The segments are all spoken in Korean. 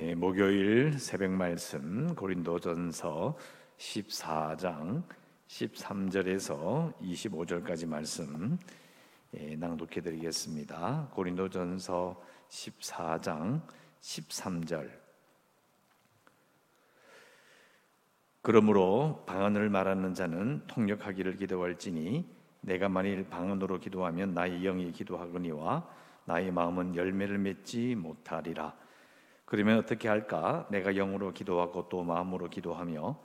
예, 목요일 새벽 말씀 고린도전서 14장 13절에서 25절까지 말씀 예, 낭독해 드리겠습니다. 고린도전서 14장 13절 그러므로 방언을 말하는 자는 통역하기를 기도할지니 내가 만일 방언으로 기도하면 나의 영이 기도하거니와 나의 마음은 열매를 맺지 못하리라. 그러면 어떻게 할까? 내가 영으로 기도하고 또 마음으로 기도하며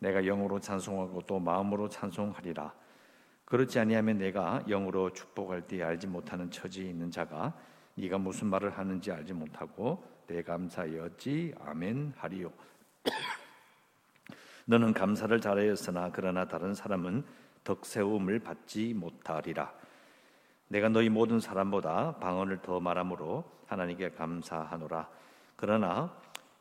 내가 영으로 찬송하고 또 마음으로 찬송하리라. 그렇지 아니하면 내가 영으로 축복할 때 알지 못하는 처지에 있는 자가 네가 무슨 말을 하는지 알지 못하고 내 감사여지 아멘 하리요. 너는 감사를 잘하였으나 그러나 다른 사람은 덕세움을 받지 못하리라. 내가 너희 모든 사람보다 방언을 더 말함으로 하나님께 감사하노라. 그러나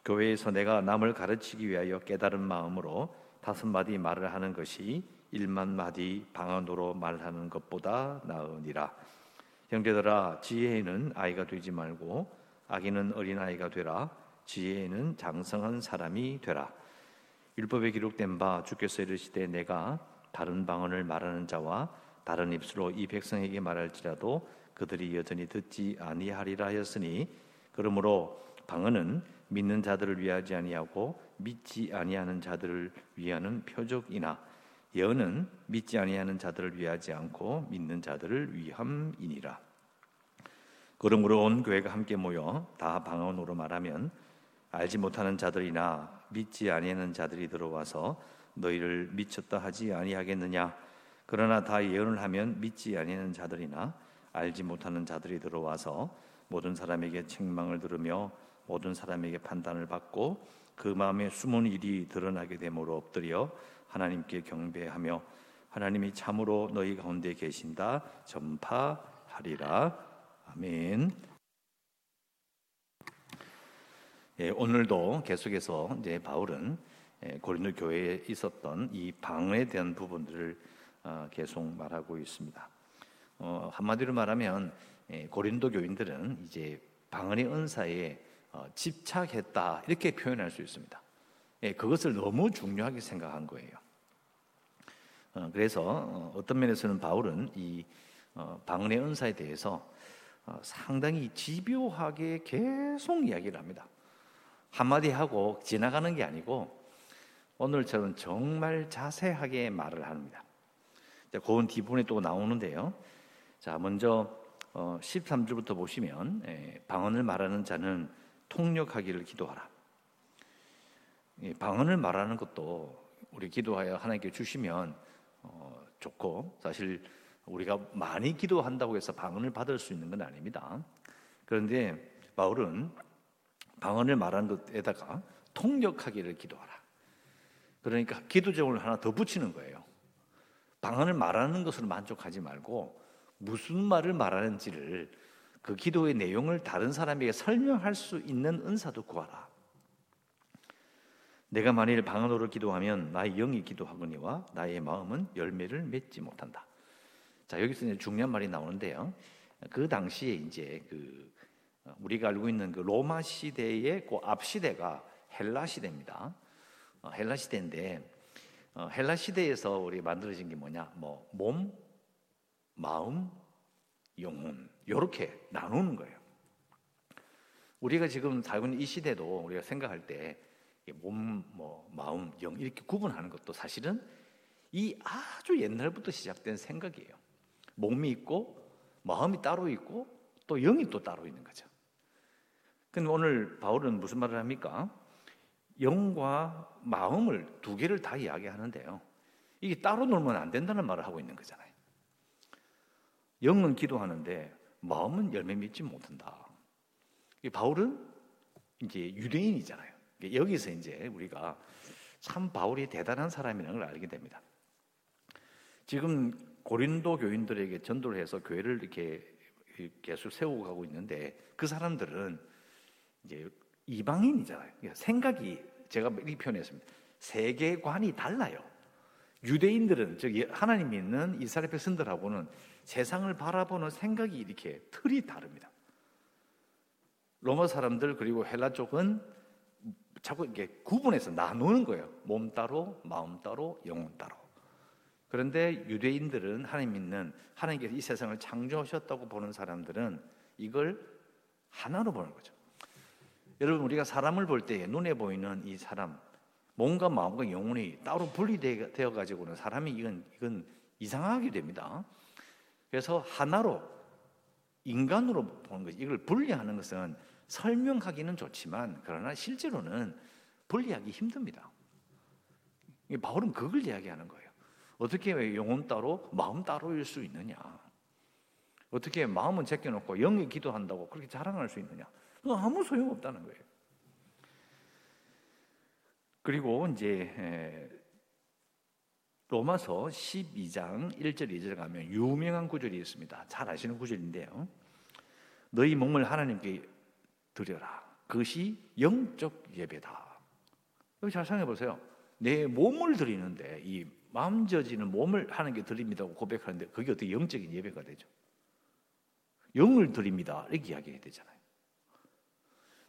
교회에서 내가 남을 가르치기 위하여 깨달은 마음으로 다섯 마디 말을 하는 것이 일만 마디 방언으로 말하는 것보다 나으니라. 형제들아 지혜에는 아이가 되지 말고 아기는 어린 아이가 되라. 지혜에는 장성한 사람이 되라. 율법에 기록된 바 주께서 이르시되 내가 다른 방언을 말하는 자와 다른 입술로 이 백성에게 말할지라도 그들이 여전히 듣지 아니하리라 하였으니 그러므로 방언은 믿는 자들을 위하지 아니하고 믿지 아니하는 자들을 위하는 표적이나 예언은 믿지 아니하는 자들을 위하지 않고 믿는 자들을 위함이니라. 그러므로 온 교회가 함께 모여 다 방언으로 말하면 알지 못하는 자들이나 믿지 아니하는 자들이 들어와서 너희를 미쳤다 하지 아니하겠느냐 그러나 다 예언을 하면 믿지 아니하는 자들이나 알지 못하는 자들이 들어와서 모든 사람에게 책망을 들으며 모든 사람에게 판단을 받고 그 마음에 숨은 일이 드러나게 되므로 엎드려 하나님께 경배하며 하나님이 참으로 너희 가운데 계신다 전파하리라 아멘. 예, 오늘도 계속해서 이제 바울은 예, 고린도 교회에 있었던 이 방에 대한 부분들을 어, 계속 말하고 있습니다. 어, 한마디로 말하면 예, 고린도 교인들은 이제 방언의 은사에 어, 집착했다 이렇게 표현할 수 있습니다. 예, 그것을 너무 중요하게 생각한 거예요. 어, 그래서 어, 어떤 면에서는 바울은 이 방언의 은사에 대해서 상당히 집요하게 계속 이야기를 합니다. 한마디 하고 지나가는 게 아니고 오늘처럼 정말 자세하게 말을 합니다. 고은 뒤부분에 또 나오는데요. 자, 먼저 13절부터 보시면 예, 방언을 말하는 자는 통역하기를 기도하라. 방언을 말하는 것도 우리 기도하여 하나님께 주시면 어, 좋고 사실 우리가 많이 기도한다고 해서 방언을 받을 수 있는 건 아닙니다. 그런데 바울은 방언을 말하는 것에다가 통역하기를 기도하라. 그러니까 기도 제목을 하나 더 붙이는 거예요. 방언을 말하는 것으로 만족하지 말고 무슨 말을 말하는지를 그 기도의 내용을 다른 사람에게 설명할 수 있는 은사도 구하라. 내가 만일 방언으로 기도하면 나의 영이 기도하거니와 나의 마음은 열매를 맺지 못한다. 자 여기서 이제 중요한 말이 나오는데요. 그 당시에 이제 그 우리가 알고 있는 그 로마 시대의 그 앞 시대가 헬라 시대입니다. 어, 헬라 시대인데 어, 헬라 시대에서 우리 만들어진 게 뭐냐? 뭐 몸, 마음, 영혼 이렇게 나누는 거예요. 우리가 지금 살고 있는 이 시대도 우리가 생각할 때 몸, 뭐 마음, 영 이렇게 구분하는 것도 사실은 이 아주 옛날부터 시작된 생각이에요. 몸이 있고 마음이 따로 있고 또 영이 또 따로 있는 거죠. 근데 오늘 바울은 무슨 말을 합니까? 영과 마음을 두 개를 다 이야기하는데요. 이게 따로 놀면 안 된다는 말을 하고 있는 거잖아요. 영은 기도하는데 마음은 열매 맺지 못한다. 바울은 이제 유대인이잖아요. 여기서 이제 우리가 참 바울이 대단한 사람이라는 걸 알게 됩니다. 지금 고린도 교인들에게 전도를 해서 교회를 이렇게 계속 세우고 가고 있는데 그 사람들은 이제 이방인이잖아요. 생각이 제가 이렇게 표현했습니다. 세계관이 달라요. 유대인들은 즉 하나님 믿는 이스라엘 백성들하고는 세상을 바라보는 생각이 이렇게 틀이 다릅니다. 로마 사람들 그리고 헬라 쪽은 자꾸 이렇게 구분해서 나누는 거예요. 몸 따로, 마음 따로, 영혼 따로. 그런데 유대인들은 하나님 믿는 하나님께서 이 세상을 창조하셨다고 보는 사람들은 이걸 하나로 보는 거죠. 여러분 우리가 사람을 볼 때 눈에 보이는 이 사람 몸과 마음과 영혼이 따로 분리되어 가지고는 사람이 이건 이건 이상하게 됩니다. 그래서 하나로 인간으로 보는 것 이걸 분리하는 것은 설명하기는 좋지만 그러나 실제로는 분리하기 힘듭니다. 바울은 그걸 이야기하는 거예요. 어떻게 영혼 따로 마음 따로일 수 있느냐? 어떻게 마음은 제껴놓고 영이 기도한다고 그렇게 자랑할 수 있느냐? 아무 소용 없다는 거예요. 그리고 이제 로마서 12장 1절 2절 가면 유명한 구절이 있습니다. 잘 아시는 구절인데요. 너희 몸을 하나님께 드려라. 그것이 영적 예배다. 여기 잘 생각해 보세요. 내 몸을 드리는데 이 마음져지는 몸을 하나님께 드립니다고 고백하는데 그게 어떻게 영적인 예배가 되죠? 영을 드립니다. 이렇게 이야기해야 되잖아요.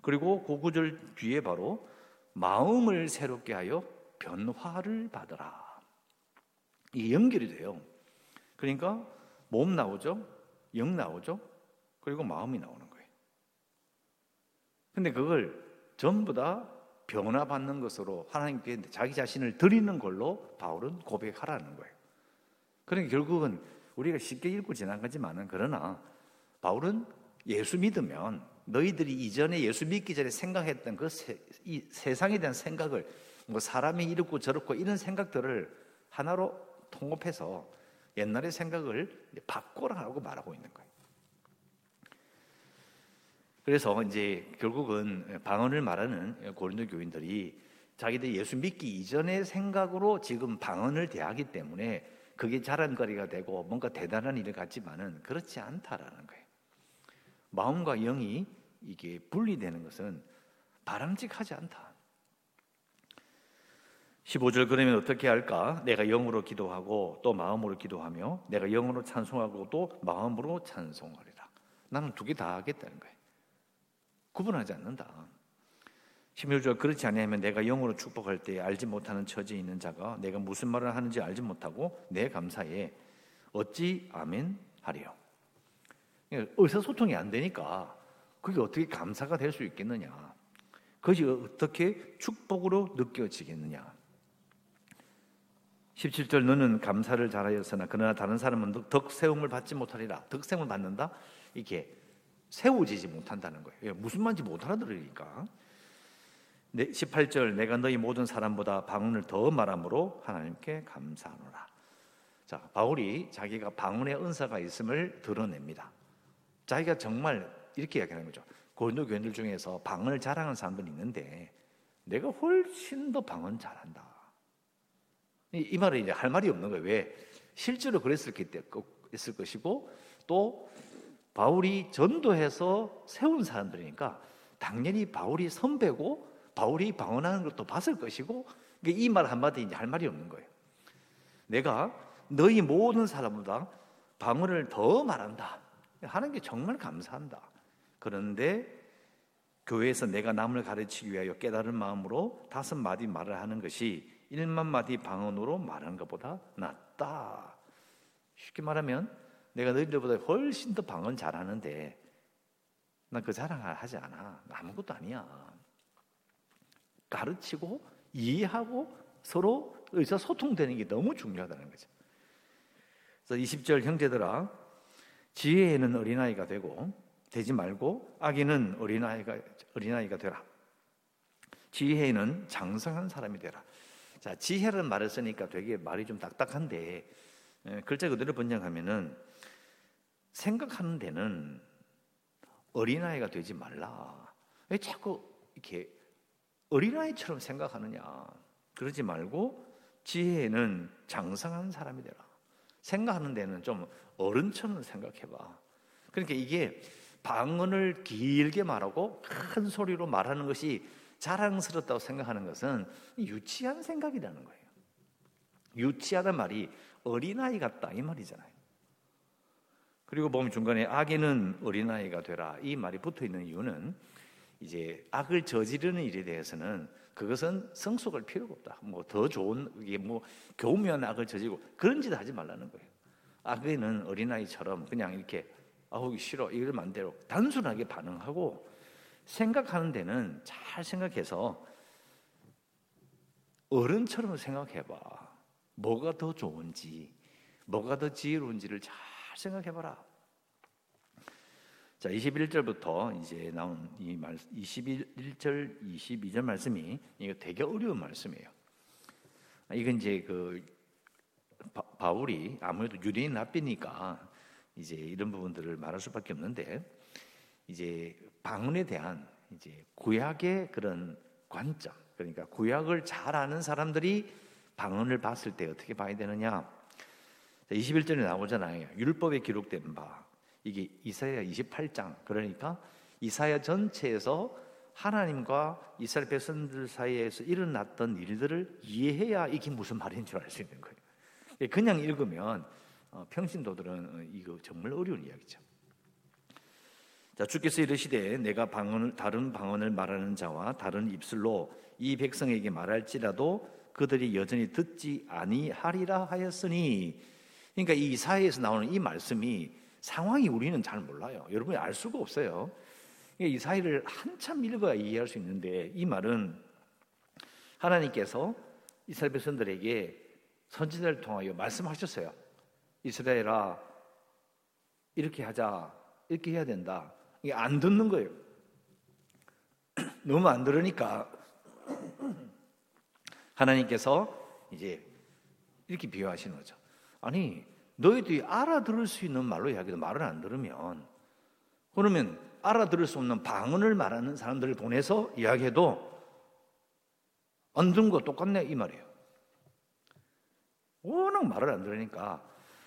그리고 그 구절 뒤에 바로 마음을 새롭게 하여 변화를 받으라. 이게 연결이 돼요. 그러니까 몸 나오죠, 영 나오죠, 그리고 마음이 나오는 거예요. 근데 그걸 전부 다 변화받는 것으로 하나님께 자기 자신을 드리는 걸로 바울은 고백하라는 거예요. 그러니까 결국은 우리가 쉽게 읽고 지나가지만은 그러나 바울은 예수 믿으면 너희들이 이전에 예수 믿기 전에 생각했던 그 세, 이 세상에 대한 생각을 뭐 사람이 이렇고 저렇고 이런 생각들을 하나로 통합해서 옛날의 생각을 바꿔라고 말하고 있는 거예요. 그래서 이제 결국은 방언을 말하는 고린도 교인들이 자기들 예수 믿기 이전의 생각으로 지금 방언을 대하기 때문에 그게 자랑거리가 되고 뭔가 대단한 일 같지만은 그렇지 않다라는 거예요. 마음과 영이 이게 분리되는 것은 바람직하지 않다. 15절 그러면 어떻게 할까? 내가 영으로 기도하고 또 마음으로 기도하며 내가 영으로 찬송하고 또 마음으로 찬송하리라. 나는 두 개 다 하겠다는 거예요. 구분하지 않는다. 16절 그렇지 아니하면 내가 영으로 축복할 때 알지 못하는 처지에 있는 자가 내가 무슨 말을 하는지 알지 못하고 내 감사에 어찌 아멘 하리요. 의사소통이 안 되니까 그게 어떻게 감사가 될 수 있겠느냐? 그것이 어떻게 축복으로 느껴지겠느냐? 17절 너는 감사를 잘하였으나 그러나 다른 사람은 덕 세움을 받지 못하리라. 덕 세움을 받는다? 이게 세워지지 못한다는 거예요. 무슨 말인지 못 알아들으니까. 18절 내가 너희 모든 사람보다 방언을 더 말함으로 하나님께 감사하노라. 자, 바울이 자기가 방언의 은사가 있음을 드러냅니다. 자기가 정말 이렇게 이야기하는 거죠. 고린도 교인들 중에서 방언을 자랑하는 사람들이 있는데 내가 훨씬 더 방언 잘한다. 이, 이 말은 이제 할 말이 없는 거예요. 왜? 실제로 그랬을 있을 것이고 또 바울이 전도해서 세운 사람들이니까 당연히 바울이 선배고 바울이 방언하는 것도 봤을 것이고 이 말 한마디 이제 할 말이 없는 거예요. 내가 너희 모든 사람보다 방언을 더 말한다. 하는 게 정말 감사한다. 그런데 교회에서 내가 남을 가르치기 위하여 깨달은 마음으로 다섯 마디 말을 하는 것이 일만 마디 방언으로 말하는 것보다 낫다. 쉽게 말하면 내가 너희들보다 훨씬 더 방언 잘하는데 난 그 자랑을 하지 않아. 아무것도 아니야. 가르치고 이해하고 서로 의사소통되는 게 너무 중요하다는 거죠. 그래서 20절 형제들아 지혜에는 어린아이가 되고 되지 말고 아기는 어린아이가 어린아이가 되라. 지혜는 장성한 사람이 되라. 자, 지혜라는 말을 쓰니까 되게 말이 좀 딱딱한데 예, 글자 그대로 번역하면은 생각하는 데는 어린아이가 되지 말라. 왜 자꾸 이렇게 어린아이처럼 생각하느냐? 그러지 말고 지혜는 장성한 사람이 되라. 생각하는 데는 좀 어른처럼 생각해봐. 그러니까 이게 방언을 길게 말하고 큰 소리로 말하는 것이 자랑스럽다고 생각하는 것은 유치한 생각이라는 거예요. 유치하단 말이 어린아이 같다 이 말이잖아요. 그리고 보면 중간에 아기는 어린아이가 되라 이 말이 붙어 있는 이유는 이제 악을 저지르는 일에 대해서는 그것은 성숙할 필요가 없다. 뭐 더 좋은 이게 뭐 교묘한 악을 저지르고 그런 짓 하지 말라는 거예요. 악에는 어린아이처럼 그냥 이렇게 아우 싫어 이걸 만대로 단순하게 반응하고 생각하는 데는 잘 생각해서 어른처럼 생각해봐. 뭐가 더 좋은지, 뭐가 더 지혜로운지를 잘 생각해봐라. 자, 21절부터 이제 나온 이 말, 21절, 22절 말씀이 이거 되게 어려운 말씀이에요. 이건 이제 그 바, 울이 아무래도 유대인 납비니까 이제 이런 부분들을 말할 수밖에 없는데 이제 방언에 대한 이제 구약의 그런 관점 그러니까 구약을 잘 아는 사람들이 방언을 봤을 때 어떻게 봐야 되느냐? 21절에 나오잖아요. 율법에 기록된 바. 이게 이사야 28장. 그러니까 이사야 전체에서 하나님과 이스라엘 백성들 사이에서 일어났던 일들을 이해해야 이게 무슨 말인 줄 알 수 있는 거예요. 그냥 읽으면 어, 평신도들은 어, 이거 정말 어려운 이야기죠. 자, 주께서 이르시되 내가 방언을 다른 방언을 말하는 자와 다른 입술로 이 백성에게 말할지라도 그들이 여전히 듣지 아니하리라 하였으니 그러니까 이 이사야에서 나오는 이 말씀이 상황이 우리는 잘 몰라요. 여러분이 알 수가 없어요. 이사야를 한참 읽어야 이해할 수 있는데 이 말은 하나님께서 이스라엘 백성들에게 선지자를 통하여 말씀하셨어요. 이스라엘아 이렇게 하자 이렇게 해야 된다. 이게 안 듣는 거예요. 너무 안 들으니까 하나님께서 이제 이렇게 비유하시는 거죠. 아니, 너희들이 알아들을 수 있는 말로 이야기도 말을 안 들으면 그러면 알아들을 수 없는 방언을 말하는 사람들을 보내서 이야기해도 안 듣는 거 똑같네 이 말이에요. 워낙 말을 안 들으니까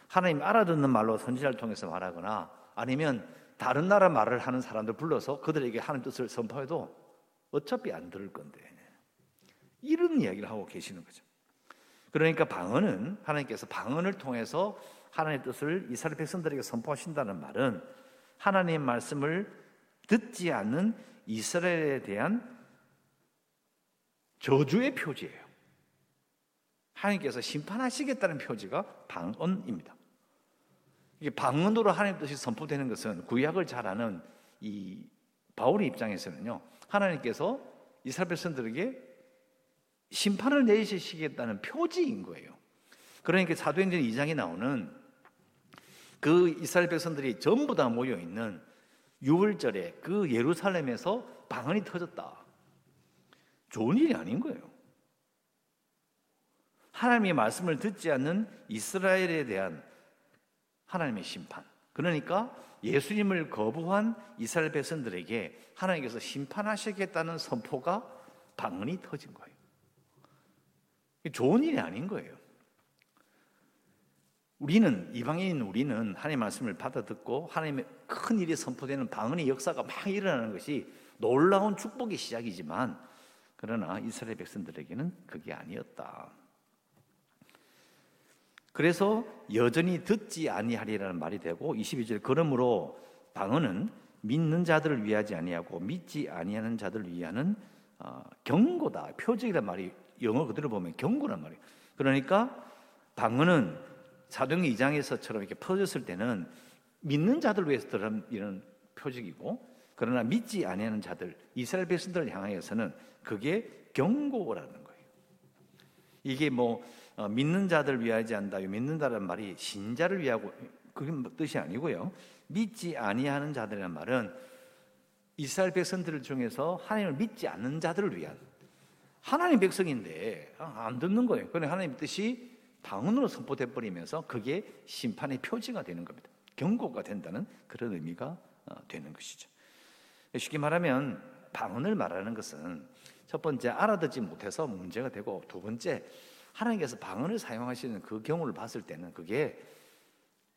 하나님 알아듣는 말로 선지자를 통해서 말하거나 아니면 다른 나라 말을 하는 사람들 불러서 그들에게 하나님 뜻을 선포해도 어차피 안 들을 건데 이런 이야기를 하고 계시는 거죠. 그러니까 방언은 하나님께서 방언을 통해서 하나님의 뜻을 이스라엘 백성들에게 선포하신다는 말은 하나님의 말씀을 듣지 않는 이스라엘에 대한 저주의 표지예요. 하나님께서 심판하시겠다는 표지가 방언입니다. 이게 방언으로 하나님 뜻이 선포되는 것은 구약을 잘 아는 이 바울의 입장에서는요. 하나님께서 이스라엘 백성들에게 심판을 내리시겠다는 표지인 거예요. 그러니까 사도행전 2장에 나오는 그 이스라엘 백성들이 전부 다 모여 있는 6월절에 그 예루살렘에서 방언이 터졌다. 좋은 일이 아닌 거예요. 하나님의 말씀을 듣지 않는 이스라엘에 대한 하나님의 심판. 그러니까 예수님을 거부한 이스라엘 백성들에게 하나님께서 심판하시겠다는 선포가 방언이 터진 거예요. 좋은 일이 아닌 거예요. 우리는 이방인인 우리는 하나님의 말씀을 받아 듣고 하나님의 큰 일이 선포되는 방언의 역사가 막 일어나는 것이 놀라운 축복의 시작이지만 그러나 이스라엘 백성들에게는 그게 아니었다. 그래서 여전히 듣지 아니하리라는 말이 되고 22절 그러므로 방언은 믿는 자들을 위하지 아니하고 믿지 아니하는 자들을 위하는 어, 경고다 표적이란 말이 영어 그대로 보면 경고란 말이에요. 그러니까 방언은 사도행 2장에서처럼 이렇게 퍼졌을 때는 믿는 자들 위해서 들은 이런 표적이고 그러나 믿지 아니하는 자들 이스라엘 백성들을 향하여서는 그게 경고라는 거예요. 이게 뭐 어, 믿는 자들 위하지 않다. 믿는다는 말이 신자를 위하고 그게 뭐 뜻이 아니고요. 믿지 아니하는 자들이란 말은 이스라엘 백성들 중에서 하나님을 믿지 않는 자들을 위한 하나님 백성인데 아, 안 듣는 거예요. 그런데 하나님 뜻이 방언으로 선포돼 버리면서 그게 심판의 표지가 되는 겁니다. 경고가 된다는 그런 의미가 어, 되는 것이죠. 쉽게 말하면 방언을 말하는 것은 첫 번째 알아듣지 못해서 문제가 되고 두 번째 하나님께서 방언을 사용하시는 그 경우를 봤을 때는 그게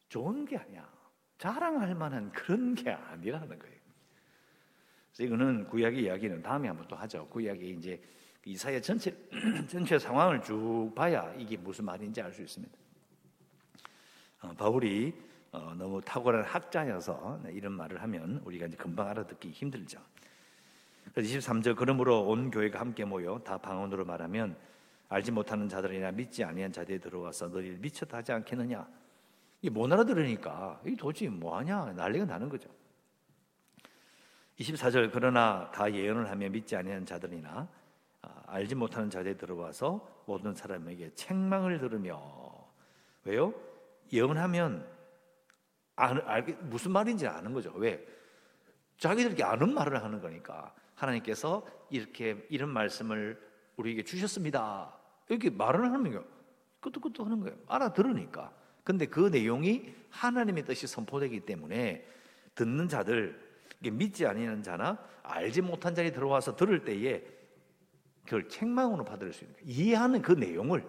좋은 게 아니야. 자랑할 만한 그런 게 아니라는 거예요. 그래서 이거는 구약의 이야기는 다음에 한번 또 하죠. 구약의 이제 이사야 전체 전체 상황을 쭉 봐야 이게 무슨 말인지 알 수 있습니다. 어, 바울이 어, 너무 탁월한 학자여서 이런 말을 하면 우리가 이제 금방 알아듣기 힘들죠. 23절 그러므로 온 교회가 함께 모여 다 방언으로 말하면 알지 못하는 자들이나 믿지 아니한 자들이 들어와서 너희를 미쳤다 하지 않겠느냐 이 못 알아들으니까 이 도대체 뭐하냐 난리가 나는 거죠 24절 그러나 다 예언을 하며 믿지 아니한 자들이나 아, 알지 못하는 자들이 들어와서 모든 사람에게 책망을 들으며 왜요? 예언하면 알, 알, 무슨 말인지 아는 거죠. 왜? 자기들이 아는 말을 하는 거니까 하나님께서 이렇게 이런 말씀을 우리에게 주셨습니다. 이렇게 말을 하는 거예요. 끄떡끄떡 하는 거예요. 알아들으니까. 근데 그 내용이 하나님의 뜻이 선포되기 때문에 듣는 자들, 믿지 아니하는 자나 알지 못한 자리 들어와서 들을 때에 그걸 책망으로 받을 수 있는 거예요. 이해하는 그 내용을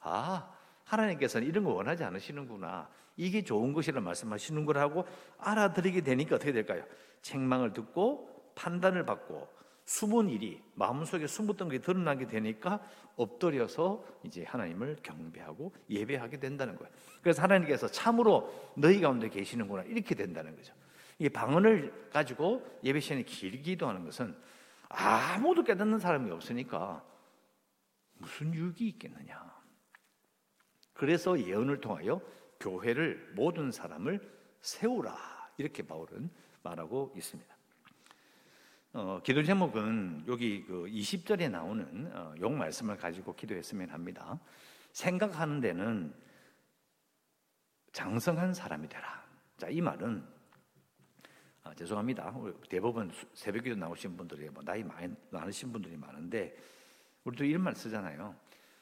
아 하나님께서는 이런 거 원하지 않으시는구나. 이게 좋은 것이라 말씀하시는 거라고 알아들이게 되니까 어떻게 될까요? 책망을 듣고 판단을 받고 숨은 일이 마음속에 숨었던 게 드러나게 되니까 엎드려서 이제 하나님을 경배하고 예배하게 된다는 거예요. 그래서 하나님께서 참으로 너희 가운데 계시는구나 이렇게 된다는 거죠. 이 방언을 가지고 예배 시간이 길기도 하는 것은 아무도 깨닫는 사람이 없으니까 무슨 유익이 있겠느냐. 그래서 예언을 통하여 교회를 모든 사람을 세우라 이렇게 바울은 말하고 있습니다. 어, 기도 제목은 여기 그 20절에 나오는 어, 용 말씀을 가지고 기도했으면 합니다. 생각하는 데는 장성한 사람이 되라. 자, 이 말은 아, 죄송합니다. 대부분 새벽 기도 나오신 분들이 뭐 나이 많이 많으신 분들이 많은데 우리도 이런 말 쓰잖아요.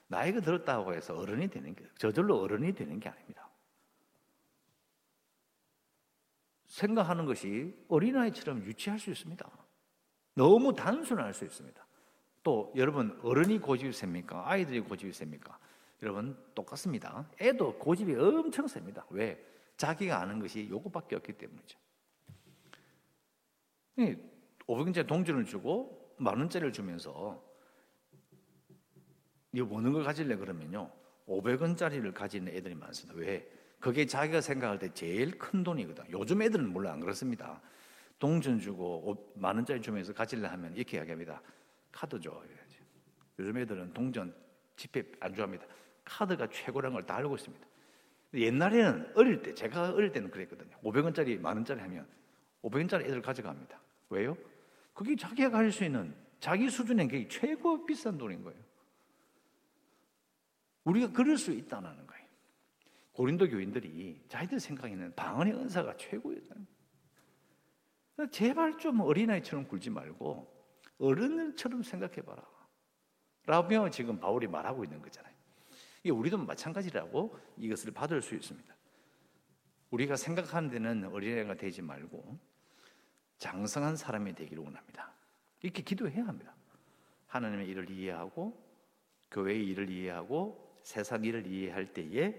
나이가 들었다고 해서 어른이 되는 게 저절로 어른이 되는 게 아닙니다. 생각하는 것이 어린아이처럼 유치할 수 있습니다. 너무 단순할 수 있습니다. 또 여러분 어른이 고집이 셉니까? 아이들이 고집이 셉니까? 여러분 똑같습니다. 애도 고집이 엄청 셉니다. 왜? 자기가 아는 것이 요것밖에 없기 때문이죠. 500원짜리 동전을 주고 만 원짜리를 주면서 이거 뭐는 걸 가질래 그러면요. 500원짜리를 가지는 애들이 많습니다. 왜? 그게 자기가 생각할 때 제일 큰 돈이거든. 요즘 애들은 몰라 안 그렇습니다. 동전 주고 만 원짜리 주면서 가질래 하면 이렇게 이야기합니다. 카드 줘. 이래야지. 요즘 애들은 동전 지폐 안 좋아합니다. 카드가 최고라는 걸 다 알고 있습니다. 옛날에는 어릴 때 제가 어릴 때는 그랬거든요. 500원짜리 만 원짜리 하면 500원짜리 애들 가져갑니다. 왜요? 그게 자기가 가질 수 있는 자기 수준의 게 최고 비싼 돈인 거예요. 우리가 그럴 수 있다는 거예요. 고린도 교인들이 자기들 생각에는 방언의 은사가 최고였다는 거예요. 제발 좀 어린아이처럼 굴지 말고 어른처럼 생각해봐라. 라며 지금 바울이 말하고 있는 거잖아요. 이 우리도 마찬가지라고 이것을 받을 수 있습니다. 우리가 생각하는 데는 어린애가 되지 말고 장성한 사람이 되기를 원합니다. 이렇게 기도해야 합니다. 하나님의 일을 이해하고 교회의 일을 이해하고 세상 일을 이해할 때에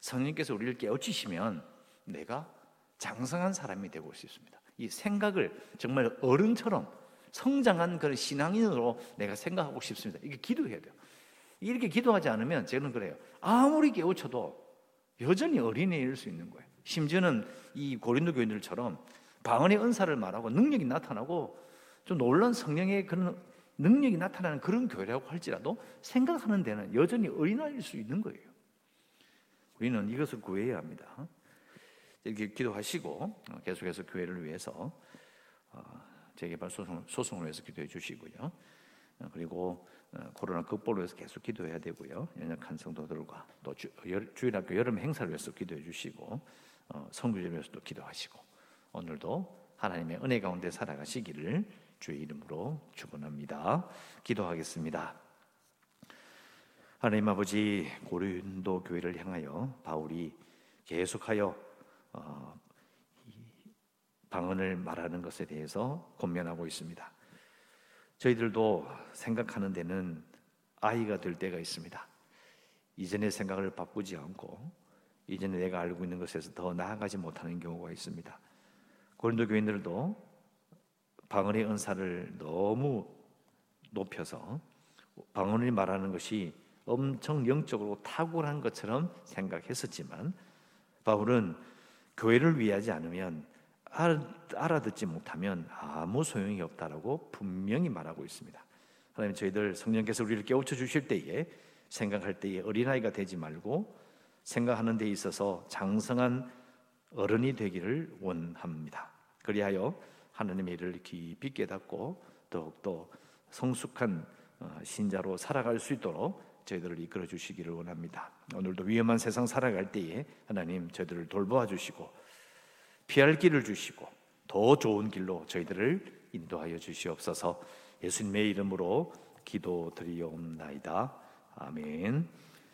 성령께서 우리를 깨우치시면 내가 장성한 사람이 되고 수 있습니다. 이 생각을 정말 어른처럼 성장한 그런 신앙인으로 내가 생각하고 싶습니다. 이게 기도해야 돼요. 이렇게 기도하지 않으면 저는 그래요. 아무리 깨우쳐도 여전히 어린애일 수 있는 거예요. 심지어는 이 고린도 교인들처럼 방언의 은사를 말하고 능력이 나타나고 좀 놀란 성령의 그런 능력이 나타나는 그런 교회라고 할지라도 생각하는 데는 여전히 어린아이일 수 있는 거예요. 우리는 이것을 구해야 합니다. 이렇게 기도하시고 계속해서 교회를 위해서 어, 재개발 소송, 소송을 위해서 기도해 주시고요. 어, 그리고 어, 코로나 극복을 위해서 계속 기도해야 되고요. 연약한 성도들과 또 주, 주일학교 여름 행사를 위해서 기도해 주시고 성교제를 위해서도 기도하시고 오늘도 하나님의 은혜 가운데 살아가시기를 주의 이름으로 축원합니다. 기도하겠습니다. 하나님 아버지 고린도 교회를 향하여 바울이 계속하여 어, 방언을 말하는 것에 대해서 권면하고 있습니다. 저희들도 생각하는 데는 아이가 될 때가 있습니다. 이전의 생각을 바꾸지 않고 이전에 내가 알고 있는 것에서 더 나아가지 못하는 경우가 있습니다. 고린도 교인들도 방언의 은사를 너무 높여서 방언이 말하는 것이 엄청 영적으로 탁월한 것처럼 생각했었지만 바울은 교회를 위하지 않으면 알아듣지 못하면 아무 소용이 없다라고 분명히 말하고 있습니다. 하나님 저희들 성령께서 우리를 깨우쳐 주실 때에 생각할 때에 어린아이가 되지 말고 생각하는 데 있어서 장성한 어른이 되기를 원합니다. 그리하여 하나님의 일을 깊이 깨닫고 더욱더 성숙한 어, 신자로 살아갈 수 있도록 저희들을 이끌어 주시기를 원합니다. 오늘도 위험한 세상 살아갈 때에 하나님 저희들을 돌보아 주시고 피할 길을 주시고 더 좋은 길로 저희들을 인도하여 주시옵소서. 예수님의 이름으로 기도드리옵나이다. 아멘.